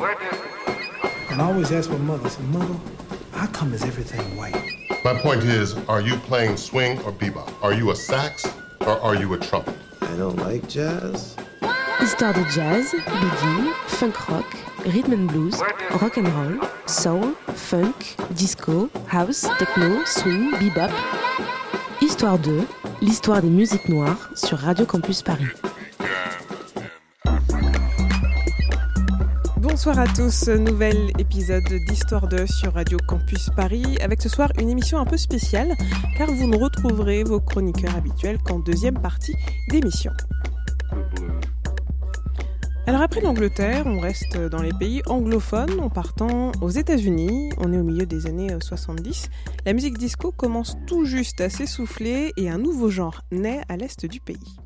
And I always ask my mother, I said, Mother, how come is everything white? My point is, are you playing swing or bebop? Are you a sax or are you a trumpet? I don't like jazz. Histoire de jazz, boogie, funk rock, rhythm and blues, rock and roll, soul, funk, disco, house, techno, swing, bebop. Histoire de l'histoire des musiques noires sur Radio Campus Paris. Bonsoir à tous, nouvel épisode d'Histoire 2 sur Radio Campus Paris, avec ce soir une émission un peu spéciale, car vous ne retrouverez vos chroniqueurs habituels qu'en deuxième partie d'émission. Alors après l'Angleterre, on reste dans les pays anglophones en partant aux États-Unis. On est au milieu des années 70. La musique disco commence tout juste à s'essouffler et un nouveau genre naît à l'est du pays.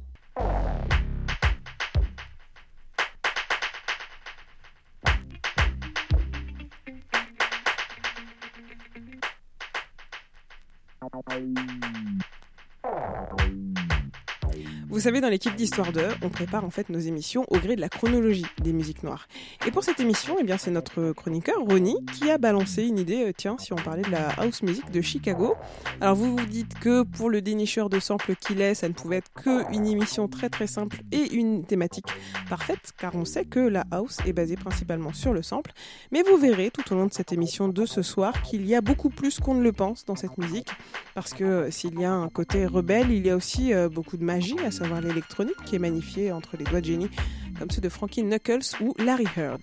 Vous savez, dans l'équipe d'Histoire 2, on prépare en fait nos émissions au gré de la chronologie des musiques noires. Et pour cette émission, eh bien, c'est notre chroniqueur Ronnie qui a balancé une idée. Euh, tiens, si on parlait de la house music de Chicago. Alors vous vous dites que pour le dénicheur de samples qu'il est, ça ne pouvait être qu'une émission très très simple et une thématique parfaite, car on sait que la house est basée principalement sur le sample. Mais vous verrez tout au long de cette émission de ce soir qu'il y a beaucoup plus qu'on ne le pense dans cette musique, parce que euh, s'il y a un côté rebelle, il y a aussi euh, beaucoup de magie à savoir l'électronique qui est magnifiée entre les doigts de génie, comme ceux de Frankie Knuckles ou Larry Heard.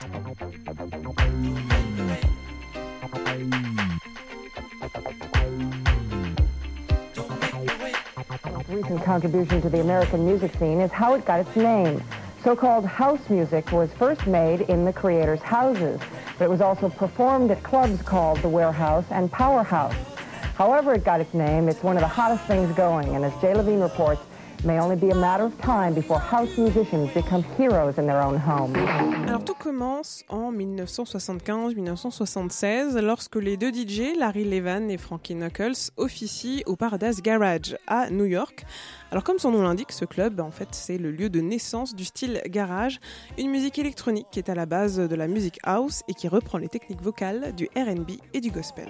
recent contribution to the American music scene is how it got its name. So-called house music was first made in the creators' houses, but it was also performed at clubs called the Warehouse and Powerhouse. However it got its name, it's one of the hottest things going, and as Jay Levine reports, may only be a matter of time before house musicians become heroes in their own home. Alors tout commence en 1975-1976 lorsque les deux DJ, Larry Levan et Frankie Knuckles, officient au Paradise Garage à New York. Alors comme son nom l'indique, ce club, en fait, c'est le lieu de naissance du style garage, une musique électronique qui est à la base de la musique house et qui reprend les techniques vocales du R&B et du gospel.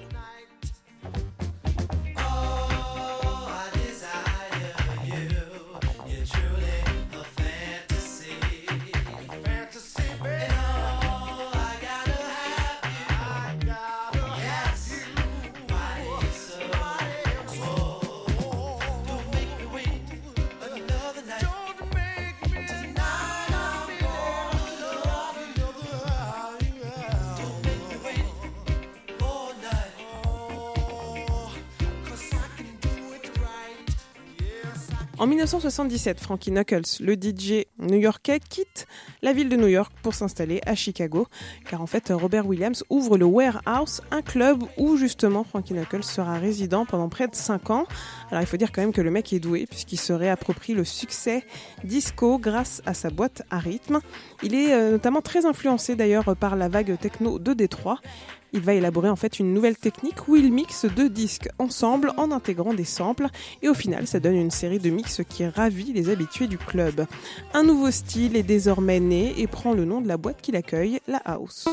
En 1977, Frankie Knuckles, le DJ new-yorkais, quitte la ville de New York pour s'installer à Chicago, car en fait Robert Williams ouvre le Warehouse, un club où justement Frankie Knuckles sera résident pendant près de 5 ans. Alors il faut dire quand même que le mec est doué puisqu'il se réapproprie le succès disco grâce à sa boîte à rythme. Il est euh, notamment très influencé d'ailleurs par la vague techno de Détroit. Il va élaborer en fait une nouvelle technique où il mixe deux disques ensemble en intégrant des samples et au final ça donne une série de mix qui ravit les habitués du club. Un nouveau style est désormais né et prend le nom de la boîte qui l'accueille, la House.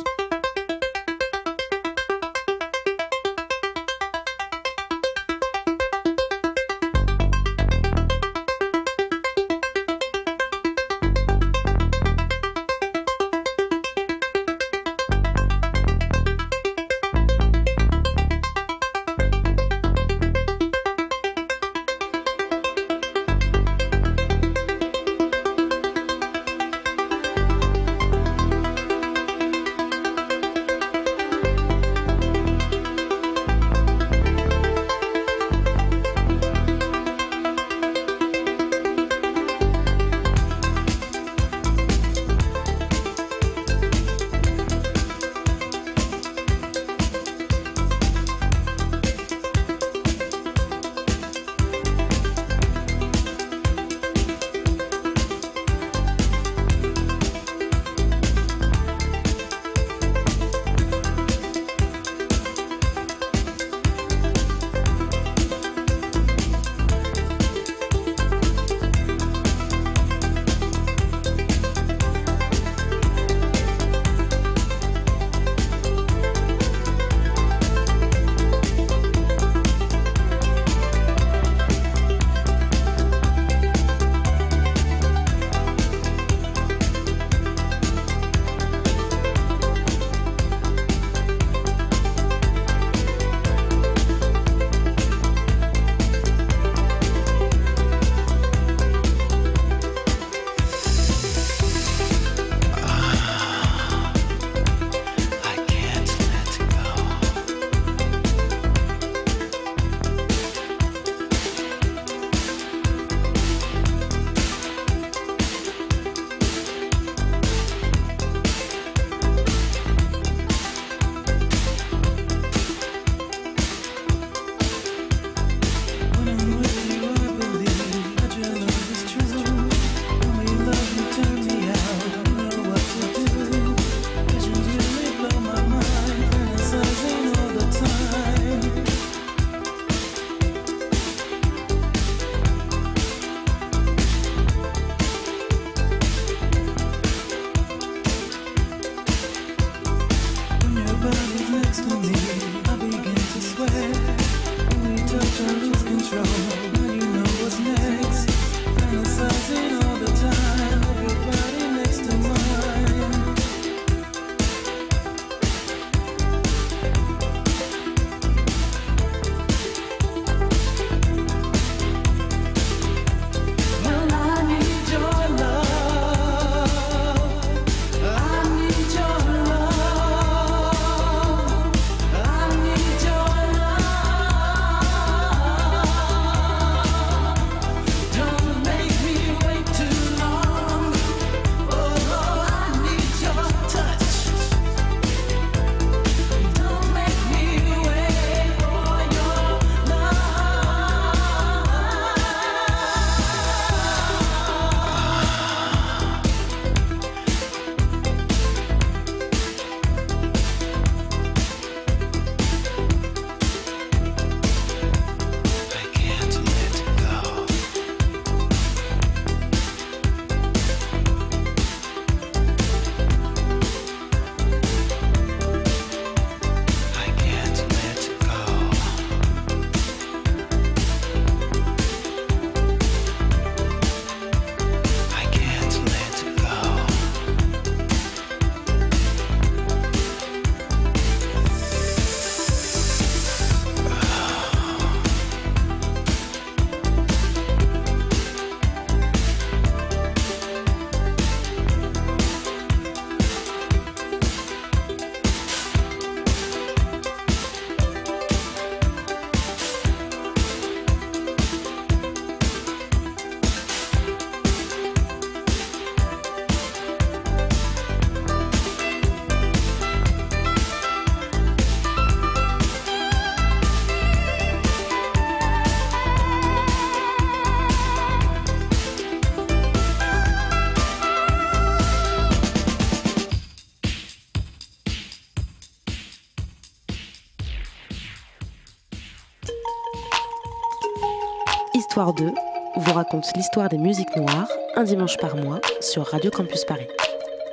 Raconte l'histoire des musiques noires un dimanche par mois sur Radio Campus Paris.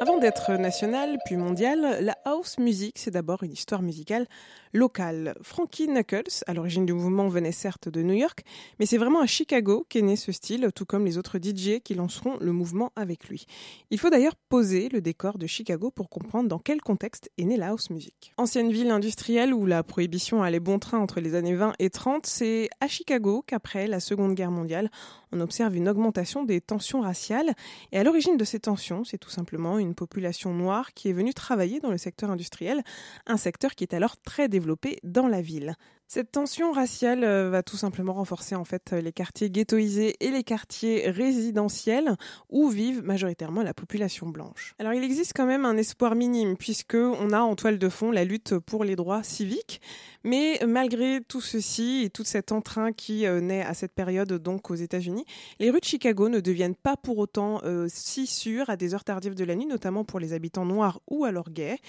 Avant d'être nationale puis mondiale, la house music, c'est d'abord une histoire musicale locale. Frankie Knuckles, à l'origine du mouvement, venait certes de New York, mais c'est vraiment à Chicago qu'est né ce style, tout comme les autres DJ qui lanceront le mouvement avec lui. Il faut d'ailleurs poser le décor de Chicago pour comprendre dans quel contexte est née la house music. Ancienne ville industrielle où la prohibition allait bon train entre les années 20 et 30, c'est à Chicago qu'après la Seconde Guerre mondiale, on observe une augmentation des tensions raciales. Et à l'origine de ces tensions, c'est tout simplement une population noire qui est venue travailler dans le secteur industriel, un secteur qui est alors très développé dans la ville. Cette tension raciale euh, va tout simplement renforcer en fait les quartiers ghettoisés et les quartiers résidentiels où vivent majoritairement la population blanche. Alors il existe quand même un espoir minime puisque on a en toile de fond la lutte pour les droits civiques, mais malgré tout ceci et tout cet entrain qui euh, naît à cette période donc aux États-Unis, les rues de Chicago ne deviennent pas pour autant euh, si sûres à des heures tardives de la nuit, notamment pour les habitants noirs ou alors gays.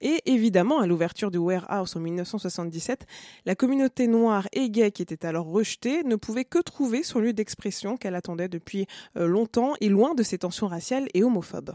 Et évidemment, à l'ouverture du warehouse en 1977, la communauté noire et gay qui était alors rejetée ne pouvait que trouver son lieu d'expression qu'elle attendait depuis longtemps et loin de ses tensions raciales et homophobes.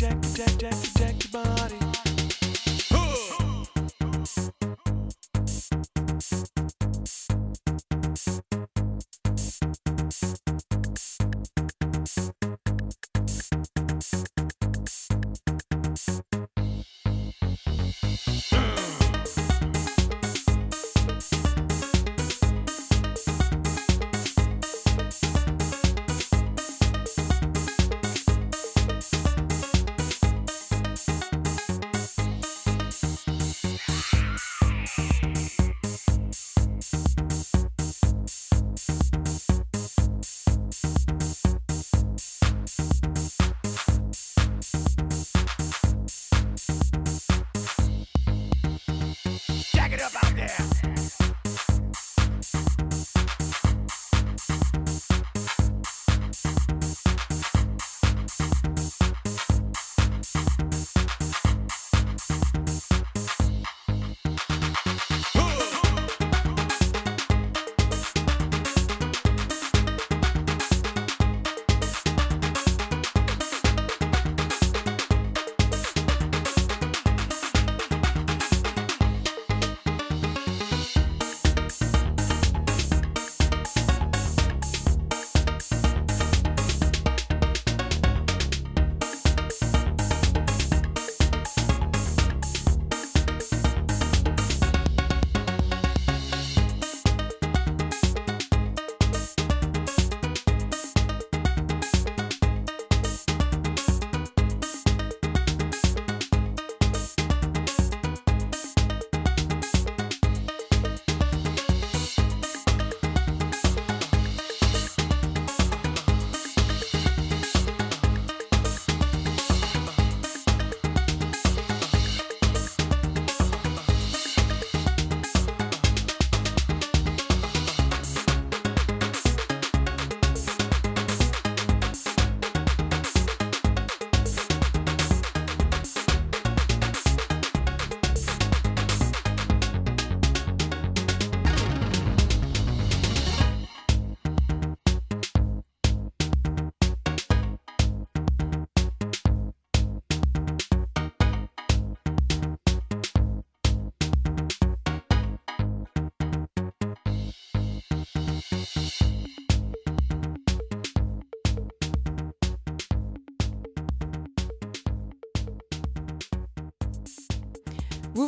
Jackie, Jackie, Jackie, Jackie Bob.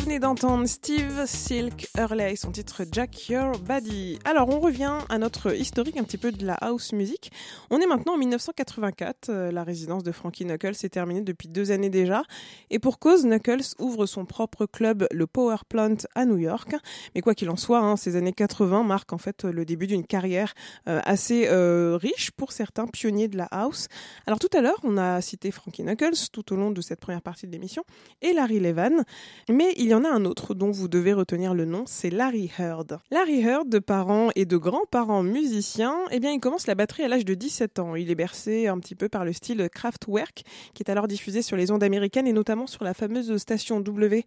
Venez d'entendre Steve Silk Hurley, son titre Jack Your Body. Alors on revient à notre historique un petit peu de la house music. On est maintenant en 1984. Euh, la résidence de Frankie Knuckles est terminée depuis deux années déjà. Et pour cause, Knuckles ouvre son propre club, le Power Plant, à New York. Mais quoi qu'il en soit, hein, ces années 80 marquent en fait le début d'une carrière euh, assez euh, riche pour certains pionniers de la house. Alors tout à l'heure, on a cité Frankie Knuckles tout au long de cette première partie de l'émission et Larry Levan. Mais il y en a un autre dont vous devez retenir le nom, c'est Larry Heard. Larry Heard, de parents et de grands-parents musiciens, eh il commence la batterie à l'âge de 17 ans. Il est bercé un petit peu par le style Kraftwerk, qui est alors diffusé sur les ondes américaines et notamment sur la fameuse station W,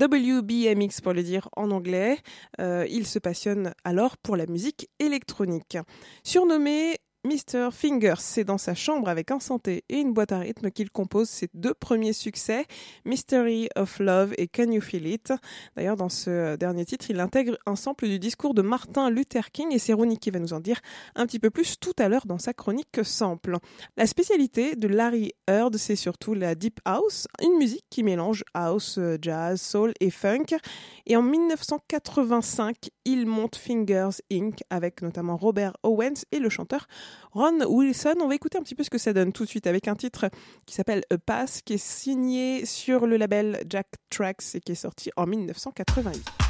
WBMX pour le dire en anglais. Euh, il se passionne alors pour la musique électronique. Surnommé Mr. Fingers, c'est dans sa chambre avec un santé et une boîte à rythme qu'il compose ses deux premiers succès, Mystery of Love et Can You Feel It. D'ailleurs, dans ce dernier titre, il intègre un sample du discours de Martin Luther King et c'est Ronnie qui va nous en dire un petit peu plus tout à l'heure dans sa chronique sample. La spécialité de Larry Heard, c'est surtout la Deep House, une musique qui mélange house, jazz, soul et funk. Et en 1985, il monte Fingers Inc. avec notamment Robert Owens et le chanteur Ron Wilson. On va écouter un petit peu ce que ça donne tout de suite avec un titre qui s'appelle A Pass, qui est signé sur le label Jack Tracks et qui est sorti en 1988.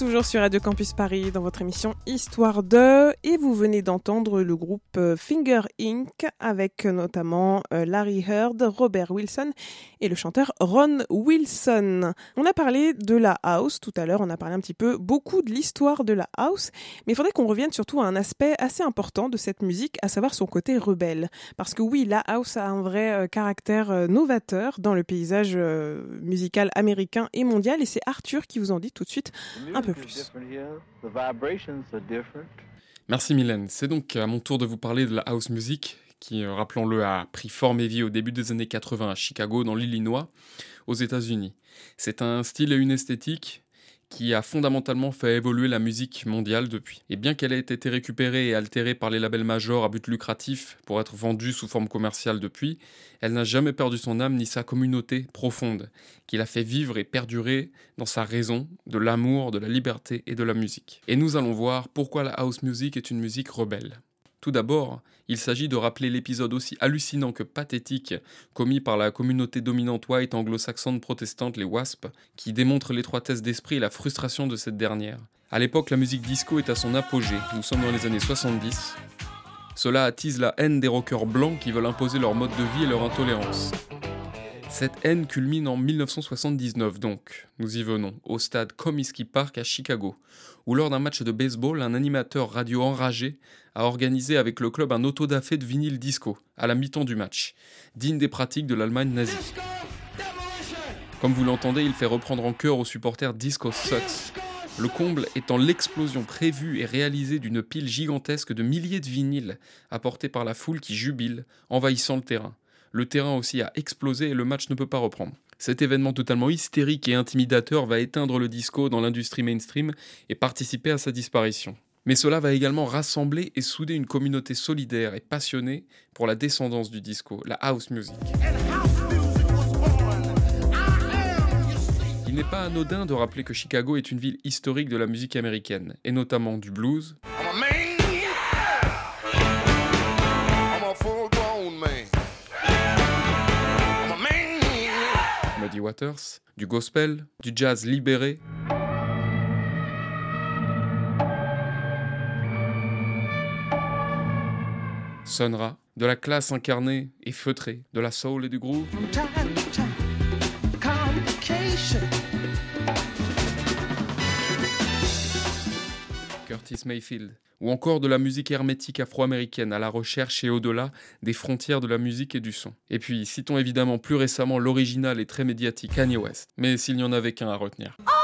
Toujours sur Radio Campus Paris dans votre émission Histoire de et vous venez d'entendre le groupe euh, Finger Inc. avec euh, notamment euh, Larry Heard, Robert Wilson et le chanteur Ron Wilson. On a parlé de la house tout à l'heure, on a parlé un petit peu beaucoup de l'histoire de la house, mais il faudrait qu'on revienne surtout à un aspect assez important de cette musique, à savoir son côté rebelle. Parce que oui, la house a un vrai caractère novateur dans le paysage musical américain et mondial et c'est Arthur qui vous en dit tout de suite un peu plus. Merci Mylène. C'est donc à mon tour de vous parler de la house music, qui, euh, rappelons-le, a pris forme et vie au début des années 80 à Chicago, dans l'Illinois, aux États-Unis. C'est un style et une esthétique qui a fondamentalement fait évoluer la musique mondiale depuis. Et bien qu'elle ait été récupérée et altérée par les labels majors à but lucratif pour être vendue sous forme commerciale depuis, elle n'a jamais perdu son âme ni sa communauté profonde, qui l'a fait vivre et perdurer dans sa raison de l'amour, de la liberté et de la musique. Et nous allons voir pourquoi la house music est une musique rebelle. Tout d'abord, il s'agit de rappeler l'épisode aussi hallucinant que pathétique commis par la communauté dominante white anglo-saxonne protestante, les WASP, qui démontre l'étroitesse d'esprit et la frustration de cette dernière. À l'époque, la musique disco est à son apogée, nous sommes dans les années 70. Cela attise la haine des rockers blancs qui veulent imposer leur mode de vie et leur intolérance. Cette haine culmine en 1979 donc, nous y venons, au stade Comiskey Park à Chicago, où lors d'un match de baseball, un animateur radio enragé a organisé avec le club un autodafé de vinyle disco, à la mi-temps du match, digne des pratiques de l'Allemagne nazie. Comme vous l'entendez, il fait reprendre en chœur aux supporters Disco Sucks. Le comble étant l'explosion prévue et réalisée d'une pile gigantesque de milliers de vinyles apportés par la foule qui jubile, envahissant le terrain. Le terrain aussi a explosé et le match ne peut pas reprendre. Cet événement totalement hystérique et intimidateur va éteindre le disco dans l'industrie mainstream et participer à sa disparition. Mais cela va également rassembler et souder une communauté solidaire et passionnée pour la descendance du disco, la house music. Il n'est pas anodin de rappeler que Chicago est une ville historique de la musique américaine, et notamment du blues, Waters, du gospel, du jazz libéré, Sun Ra, de la classe incarnée et feutrée, de la soul et du groove, Ou encore de la musique hermétique afro-américaine à la recherche et au-delà des frontières de la musique et du son. Et puis, citons évidemment plus récemment l'original et très médiatique Kanye West, mais s'il n'y en avait qu'un à retenir. Oh,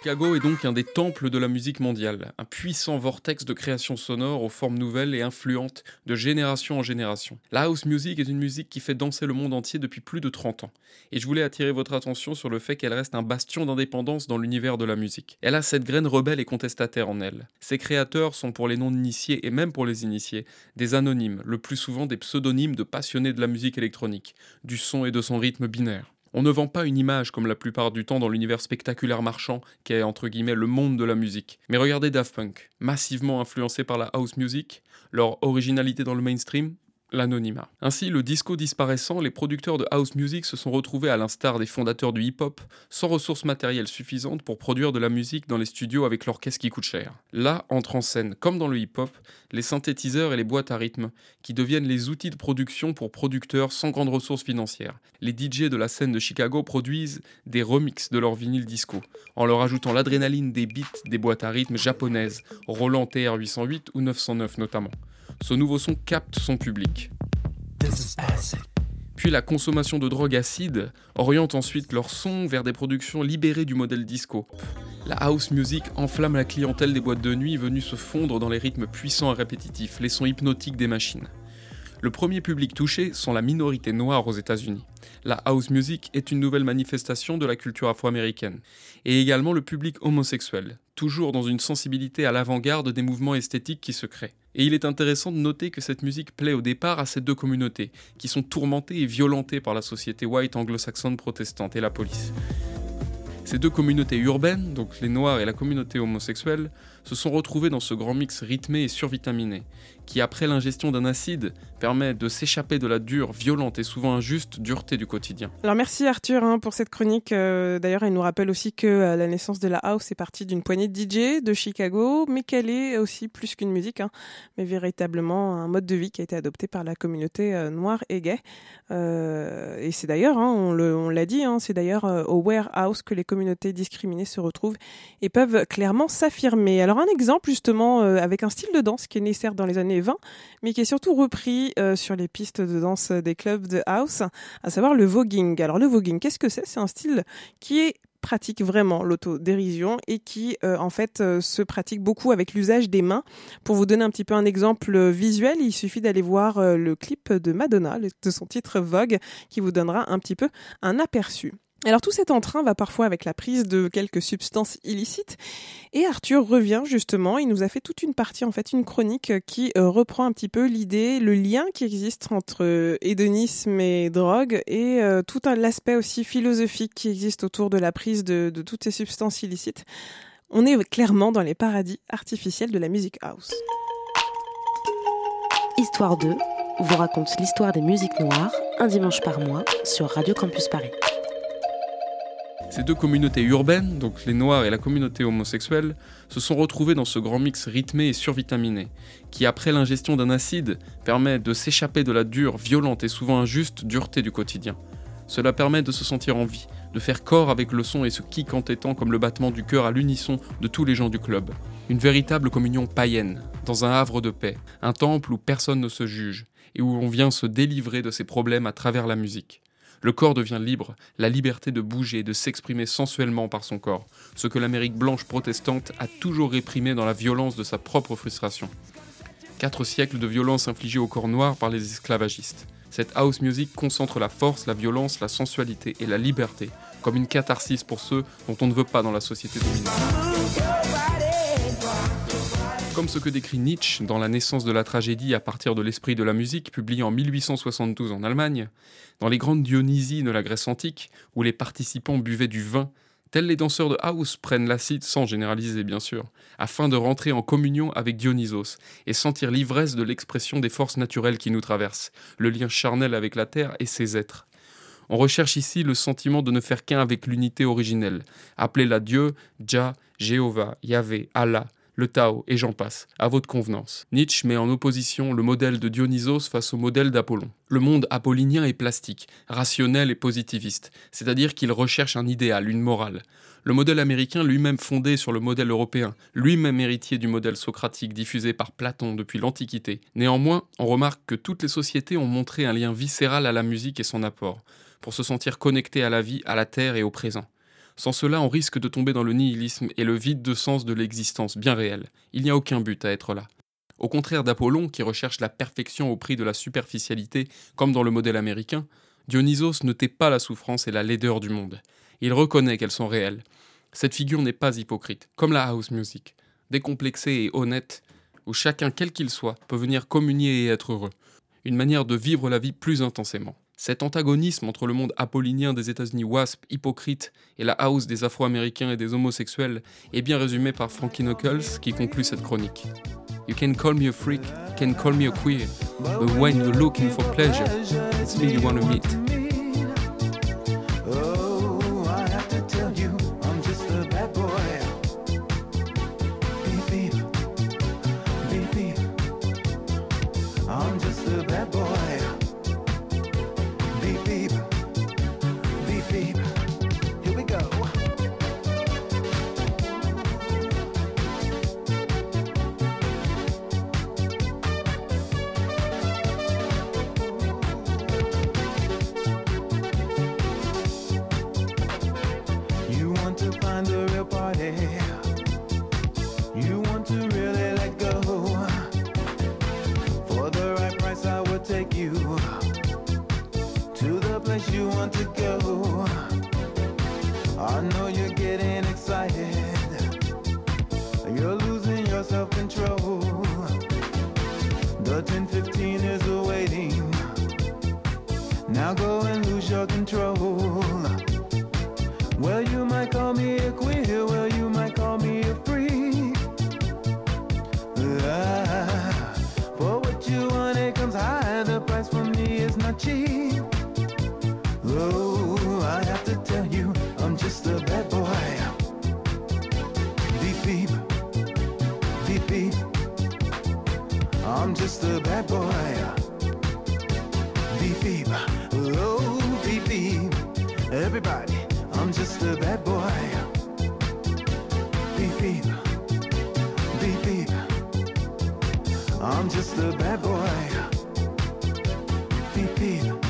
Chicago est donc un des temples de la musique mondiale, un puissant vortex de création sonore aux formes nouvelles et influentes de génération en génération. La house music est une musique qui fait danser le monde entier depuis plus de 30 ans, et je voulais attirer votre attention sur le fait qu'elle reste un bastion d'indépendance dans l'univers de la musique. Elle a cette graine rebelle et contestataire en elle. Ses créateurs sont pour les non-initiés et même pour les initiés des anonymes, le plus souvent des pseudonymes de passionnés de la musique électronique, du son et de son rythme binaire. On ne vend pas une image comme la plupart du temps dans l'univers spectaculaire marchand qu'est entre guillemets le monde de la musique. Mais regardez Daft Punk, massivement influencé par la house music, leur originalité dans le mainstream, l'anonymat. Ainsi, le disco disparaissant, les producteurs de house music se sont retrouvés à l'instar des fondateurs du hip-hop, sans ressources matérielles suffisantes pour produire de la musique dans les studios avec l'orchestre qui coûte cher. Là entrent en scène, comme dans le hip-hop, les synthétiseurs et les boîtes à rythme, qui deviennent les outils de production pour producteurs sans grandes ressources financières. Les DJ de la scène de Chicago produisent des remixes de leur vinyle disco, en leur ajoutant l'adrénaline des beats des boîtes à rythme japonaises, Roland TR-808 ou 909 notamment ce nouveau son capte son public. Puis la consommation de drogue acide oriente ensuite leur son vers des productions libérées du modèle disco. La house music enflamme la clientèle des boîtes de nuit venue se fondre dans les rythmes puissants et répétitifs, les sons hypnotiques des machines. Le premier public touché sont la minorité noire aux États-Unis. La house music est une nouvelle manifestation de la culture afro-américaine, et également le public homosexuel, toujours dans une sensibilité à l'avant-garde des mouvements esthétiques qui se créent. Et il est intéressant de noter que cette musique plaît au départ à ces deux communautés, qui sont tourmentées et violentées par la société white anglo-saxonne protestante et la police. Ces deux communautés urbaines, donc les Noirs et la communauté homosexuelle, se sont retrouvées dans ce grand mix rythmé et survitaminé, qui après l'ingestion d'un acide permet de s'échapper de la dure, violente et souvent injuste dureté du quotidien. Alors merci Arthur hein, pour cette chronique. Euh, D'ailleurs, elle nous rappelle aussi que euh, la naissance de la house est partie d'une poignée de DJ de Chicago, mais qu'elle est aussi plus qu'une musique, hein, mais véritablement un mode de vie qui a été adopté par la communauté euh, noire et gay. Et c'est d'ailleurs, hein, on l'a dit, c'est d'ailleurs au warehouse que les communautés discriminées se retrouvent et peuvent clairement s'affirmer. Alors un exemple justement euh, avec un style de danse qui est né certes dans les années 20, mais qui est surtout repris euh, sur les pistes de danse des clubs de house, à savoir le voguing. Alors le voguing, qu'est-ce que c'est? C'est un style qui pratique vraiment l'autodérision et qui euh, en fait se pratique beaucoup avec l'usage des mains. Pour vous donner un petit peu un exemple visuel, il suffit d'aller voir le clip de Madonna de son titre Vogue qui vous donnera un petit peu un aperçu. Alors tout cet entrain va parfois avec la prise de quelques substances illicites et Arthur revient justement, il nous a fait toute une partie en fait une chronique qui euh, reprend un petit peu l'idée, le lien qui existe entre euh, hédonisme et drogue et euh, tout un l'aspect aussi philosophique qui existe autour de la prise de, de toutes ces substances illicites. On est clairement dans les paradis artificiels de la musique house. Histoire 2 vous raconte l'histoire des musiques noires un dimanche par mois sur Radio Campus Paris. Ces deux communautés urbaines, donc les Noirs et la communauté homosexuelle, se sont retrouvées dans ce grand mix rythmé et survitaminé, qui après l'ingestion d'un acide permet de s'échapper de la dure, violente et souvent injuste dureté du quotidien. Cela permet de se sentir en vie, de faire corps avec le son et ce kick entêtant comme le battement du cœur à l'unisson de tous les gens du club. Une véritable communion païenne, dans un havre de paix, un temple où personne ne se juge, et où on vient se délivrer de ses problèmes à travers la musique. Le corps devient libre, la liberté de bouger, de s'exprimer sensuellement par son corps, ce que l'Amérique blanche protestante a toujours réprimé dans la violence de sa propre frustration. Quatre siècles de violence infligée au corps noir par les esclavagistes. Cette house music concentre la force, la violence, la sensualité et la liberté, comme une catharsis pour ceux dont on ne veut pas dans la société dominante. Comme ce que décrit Nietzsche dans La naissance de la tragédie à partir de l'esprit de la musique, publié en 1872 en Allemagne, dans les grandes Dionysies de la Grèce antique, où les participants buvaient du vin, tels les danseurs de house prennent l'acide, sans généraliser bien sûr, afin de rentrer en communion avec Dionysos et sentir l'ivresse de l'expression des forces naturelles qui nous traversent, le lien charnel avec la terre et ses êtres. On recherche ici le sentiment de ne faire qu'un avec l'unité originelle, appelez-la Dieu, Jah, Jéhovah, Yahvé, Allah, le Tao, et j'en passe, à votre convenance. Nietzsche met en opposition le modèle de Dionysos face au modèle d'Apollon. Le monde apollinien est plastique, rationnel et positiviste, c'est-à-dire qu'il recherche un idéal, une morale. Le modèle américain, lui-même fondé sur le modèle européen, lui-même héritier du modèle socratique diffusé par Platon depuis l'Antiquité. Néanmoins, on remarque que toutes les sociétés ont montré un lien viscéral à la musique et son apport, pour se sentir connectés à la vie, à la terre et au présent. Sans cela, on risque de tomber dans le nihilisme et le vide de sens de l'existence bien réelle. Il n'y a aucun but à être là. Au contraire d'Apollon, qui recherche la perfection au prix de la superficialité, comme dans le modèle américain, Dionysos ne tait pas la souffrance et la laideur du monde. Il reconnaît qu'elles sont réelles. Cette figure n'est pas hypocrite, comme la house music, décomplexée et honnête, où chacun, quel qu'il soit, peut venir communier et être heureux. Une manière de vivre la vie plus intensément. Cet antagonisme entre le monde apollinien des États-Unis WASP, hypocrite, et la house des Afro-Américains et des homosexuels est bien résumé par Frankie Knuckles qui conclut cette chronique. You can call me a freak, you can call me a queer, but when you're looking for pleasure, it's me you wanna meet. Everybody, I'm just a bad boy. Beep beep, beep beep. I'm just a bad boy. Beep beep,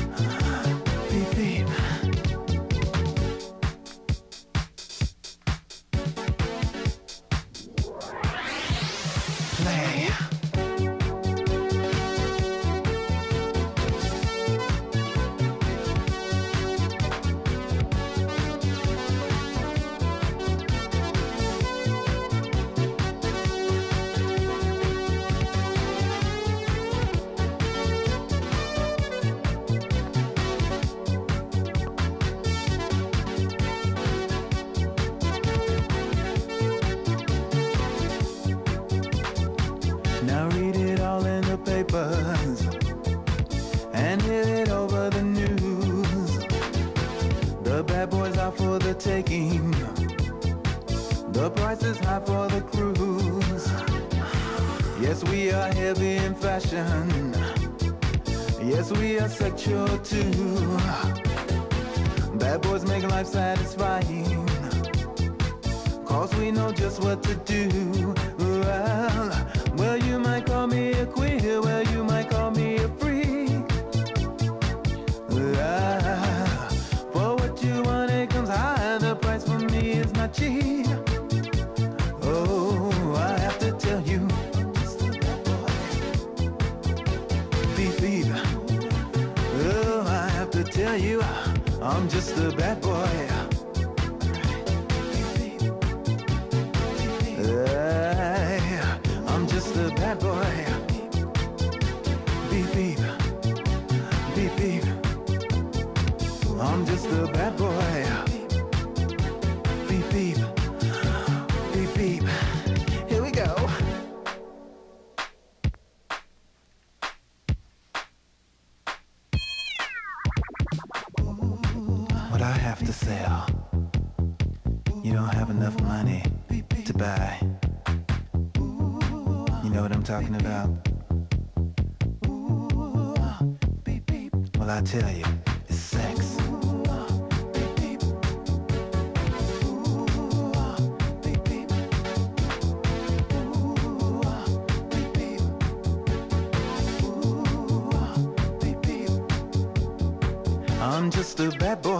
I tell you, it's sex. I'm just a bad boy.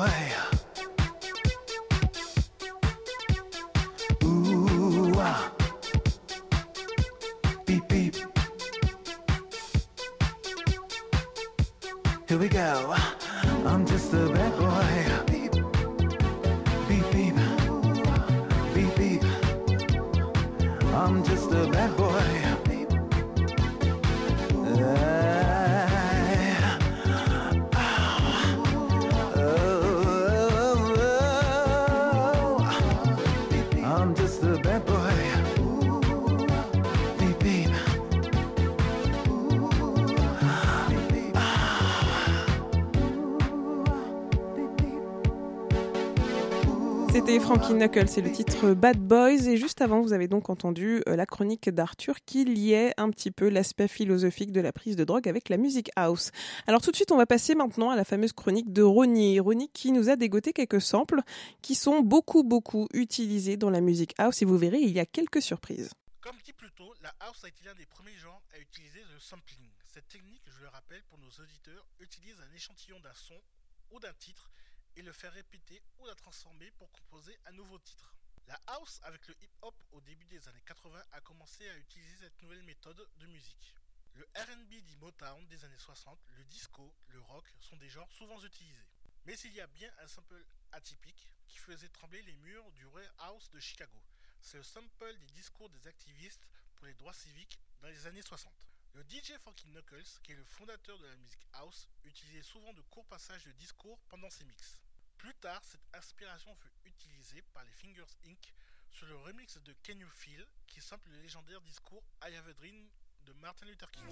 Frankie Knuckles, c'est le titre Bad Boys. Et juste avant, vous avez donc entendu euh, la chronique d'Arthur qui liait un petit peu l'aspect philosophique de la prise de drogue avec la musique house. Alors tout de suite, on va passer maintenant à la fameuse chronique de Ronnie. Ronnie qui nous a dégoté quelques samples qui sont beaucoup, beaucoup utilisés dans la musique house. Et vous verrez, il y a quelques surprises. Comme dit plus tôt, la house a été l'un des premiers genres à utiliser le sampling. Cette technique, je le rappelle pour nos auditeurs, utilise un échantillon d'un son ou d'un titre et le faire répéter ou la transformer pour composer un nouveau titre. La house avec le hip-hop au début des années 80 a commencé à utiliser cette nouvelle méthode de musique. Le RB dit Motown des années 60, le disco, le rock sont des genres souvent utilisés. Mais il y a bien un sample atypique qui faisait trembler les murs du warehouse de Chicago. C'est le sample des discours des activistes pour les droits civiques dans les années 60. Le DJ Frankie Knuckles, qui est le fondateur de la musique house, utilisait souvent de courts passages de discours pendant ses mix. Plus tard, cette inspiration fut utilisée par les Fingers Inc. sur le remix de Can You Feel, qui sample le légendaire discours I Have a Dream de Martin Luther King.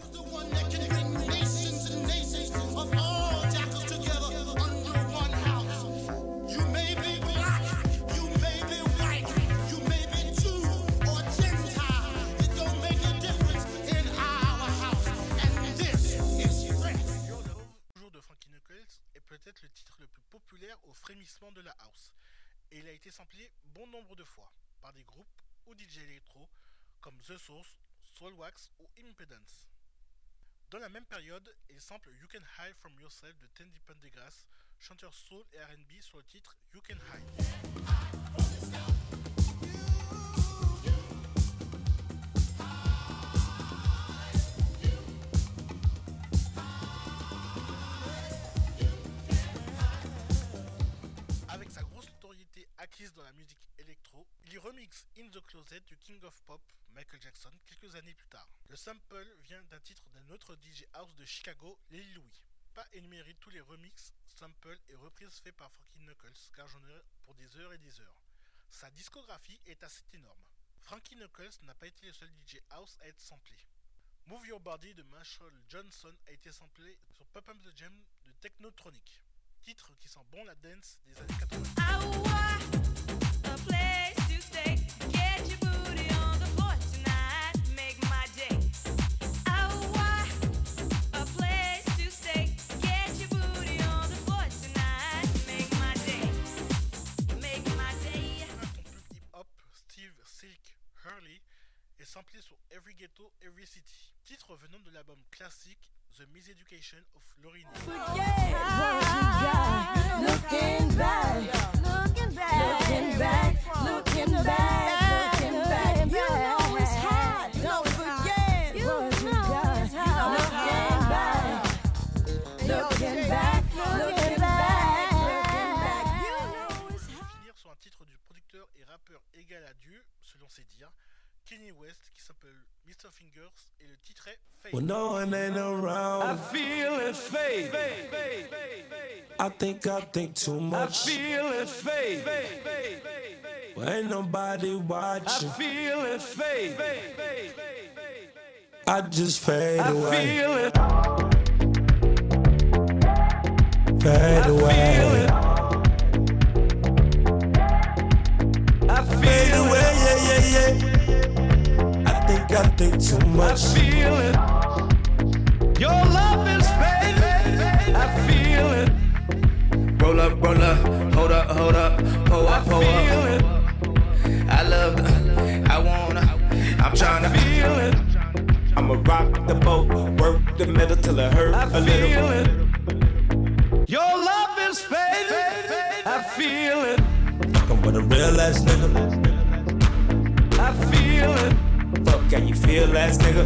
Populaire au frémissement de la house, et il a été samplé bon nombre de fois par des groupes ou DJ électro comme The Source, Soulwax ou Impedance. Dans la même période, il sample You Can Hide From Yourself de Tandy Pendergrass, chanteur soul et R&B sur le titre You Can Hide. Remixe In the Closet du King of Pop, Michael Jackson, quelques années plus tard. Le sample vient d'un titre d'un autre DJ House de Chicago, Lil Louis. Pas énumérer tous les remixes, samples et reprises faits par Frankie Knuckles, car j'en ai pour des heures et des heures. Sa discographie est assez énorme. Frankie Knuckles n'a pas été le seul DJ House à être samplé. Move Your Body de Marshall Johnson a été samplé sur Pop Up the Jam de Technotronic, titre qui sent bon la dance des années 80. Samplé sur Every Ghetto, Every City, titre venant de l'album classique The Miseducation of Lauryn Hill. Pour finir sur un titre du producteur et rappeur égal à Dieu, selon ses dires, Kanye West qui s'appelle Mr. Fingers et le titre est Fade. When no one ain't around, I feel it fade. I think I think too much. I feel it fade. Well, ain't nobody watching. I feel it fade. I just fade away. I feel it. Fade away. I yeah. I think I think too much. I feel it. Your love is fading. I feel it. Roll up, roll up, hold up, hold up, pull up, pull up. I love the, I wanna, I'm tryna feel it. I'ma rock the boat, work the middle till it hurt I a feel little. it. Your love is fading. I feel it. Fucking with a real ass nigga. I feel it. Can you feel that, nigga?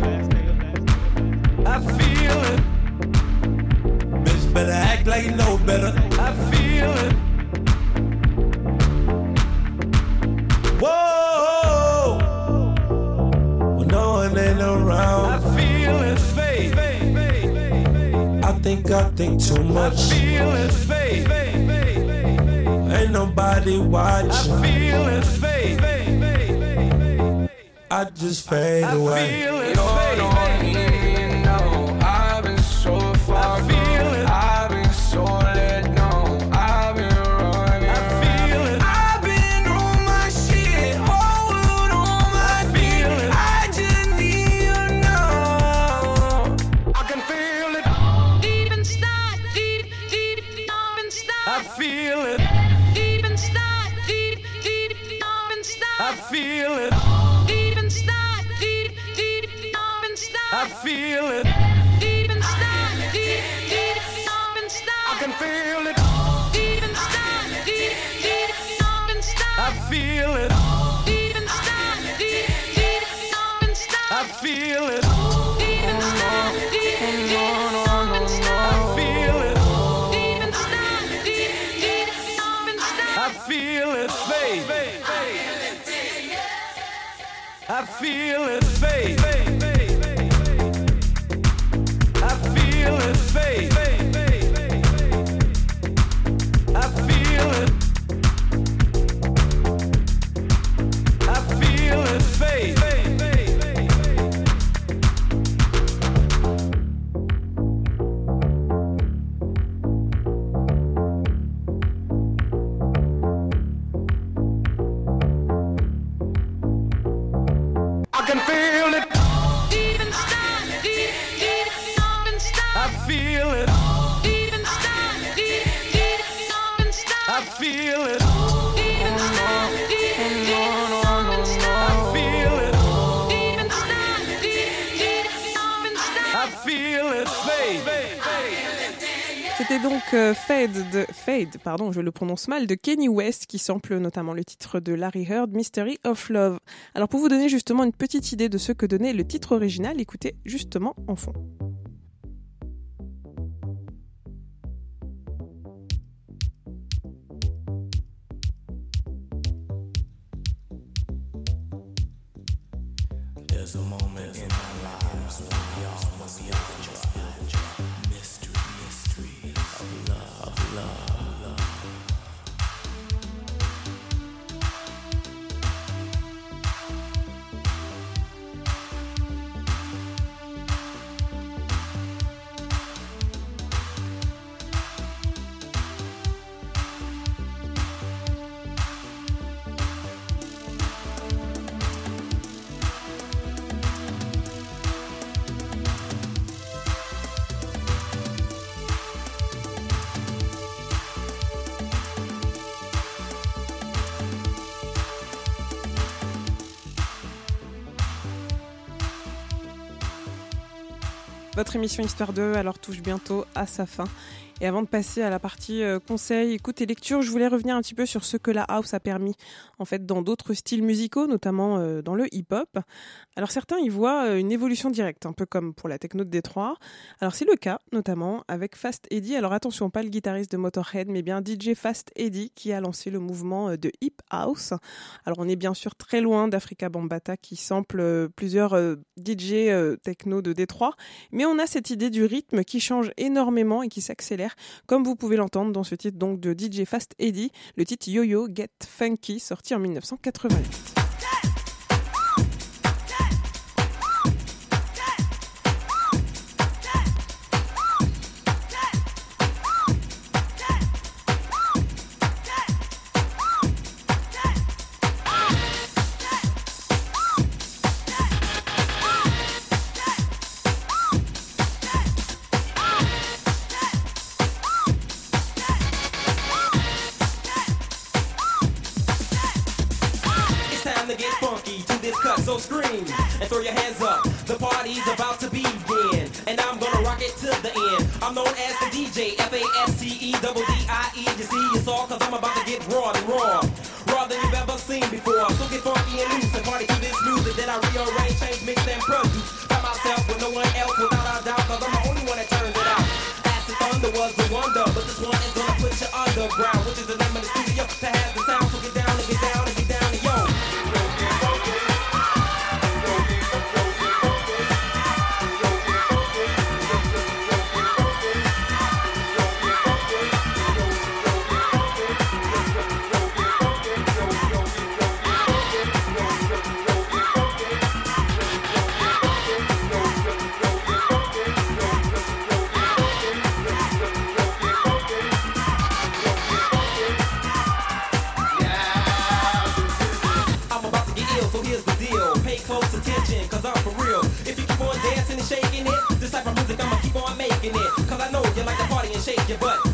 I feel it. Bitch, better act like you know better. I feel it. Whoa! When no one ain't around. I feel it, fade. I think I think too much. I feel it, fade. Ain't nobody watching. I feel it, fade. I just fade away. You don't even feel it, fade. I feel it, fade. Pardon, je le prononce mal, de Kenny West qui sample notamment le titre de Larry Heard, Mystery of Love. Alors pour vous donner justement une petite idée de ce que donnait le titre original, écoutez justement en fond. Votre émission Histoire 2 alors touche bientôt à sa fin. Et avant de passer à la partie euh, conseils, écoute et lecture, je voulais revenir un petit peu sur ce que la house a permis en fait dans d'autres styles musicaux, notamment euh, dans le hip-hop. Alors certains y voient euh, une évolution directe, un peu comme pour la techno de Détroit. Alors c'est le cas notamment avec Fast Eddie. Alors attention, pas le guitariste de Motorhead, mais bien DJ Fast Eddie qui a lancé le mouvement euh, de hip house. Alors on est bien sûr très loin d'Africa Bambata qui sample plusieurs DJ techno de Détroit, mais on a cette idée du rythme qui change énormément et qui s'accélère, comme vous pouvez l'entendre dans ce titre donc de DJ Fast Eddie, le titre Yo-Yo Get Funky, sorti en 1988. T-E, double you see, you saw, cause I'm about to get raw and raw. Raw than you've ever seen before. So get funky and loose and party to this music then I rearrange, change, mix, and produce. By myself with no one else, without a doubt, cause I'm the only one that turns it out. Acid Thunder was the wonder, but this one is gonna put you underground. Your butt.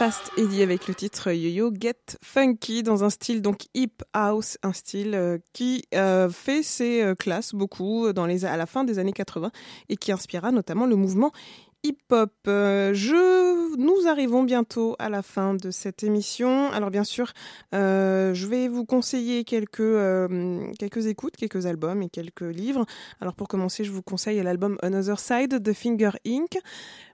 Fast Eddie avec le titre Yo-Yo Get Funky dans un style donc hip house, un style euh, qui euh, fait ses euh, classes beaucoup dans à la fin des années 80 et qui inspira notamment le mouvement hip-hop. Euh, nous arrivons bientôt à la fin de cette émission. Alors bien sûr, euh, je vais vous conseiller quelques, euh, quelques écoutes, quelques albums et quelques livres. Alors pour commencer, je vous conseille l'album Another Side de Finger Inc.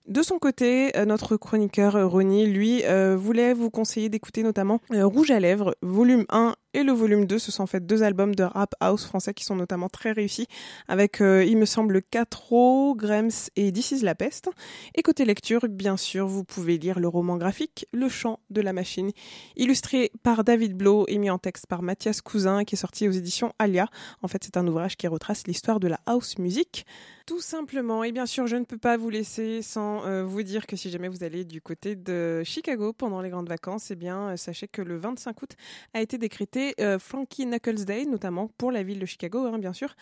De son côté, notre chroniqueur Ronnie, lui, voulait vous conseiller d'écouter notamment Rouge à lèvres, volume 1 et le volume 2. Ce sont en fait deux albums de rap house français qui sont notamment très réussis, avec, euh, il me semble, Catro, Grems et This is la peste. Et côté lecture, bien sûr, vous pouvez lire le roman graphique Le chant de la machine, illustré par David Blo et mis en texte par Mathias Cousin, qui est sorti aux éditions Alia. En fait, c'est un ouvrage qui retrace l'histoire de la house music. Tout simplement. Et bien sûr, je ne peux pas vous laisser sans euh, vous dire que si jamais vous allez du côté de Chicago pendant les grandes vacances, eh bien, euh, sachez que le 25 août a été décrété euh, Frankie Knuckles Day, notamment pour la ville de Chicago, hein, bien sûr,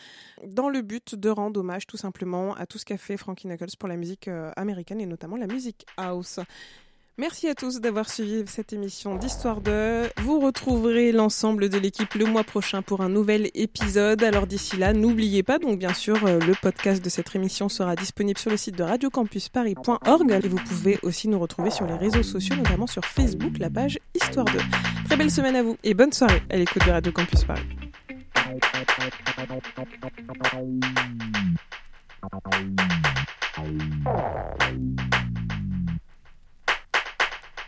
dans le but de rendre hommage tout simplement à tout ce qu'a fait Frankie Knuckles pour la musique américaine et notamment la musique house. Merci à tous d'avoir suivi cette émission d'Histoire de. Vous retrouverez l'ensemble de l'équipe le mois prochain pour un nouvel épisode. Alors d'ici là, n'oubliez pas, donc bien sûr, euh, le podcast de cette émission sera disponible sur le site de radiocampusparis.org et vous pouvez aussi nous retrouver sur les réseaux sociaux, notamment sur Facebook, la page Histoire de. Très belle semaine à vous et bonne soirée à l'écoute de Radio Campus Paris.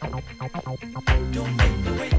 Don't make me wait.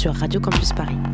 Sur Radio Campus Paris.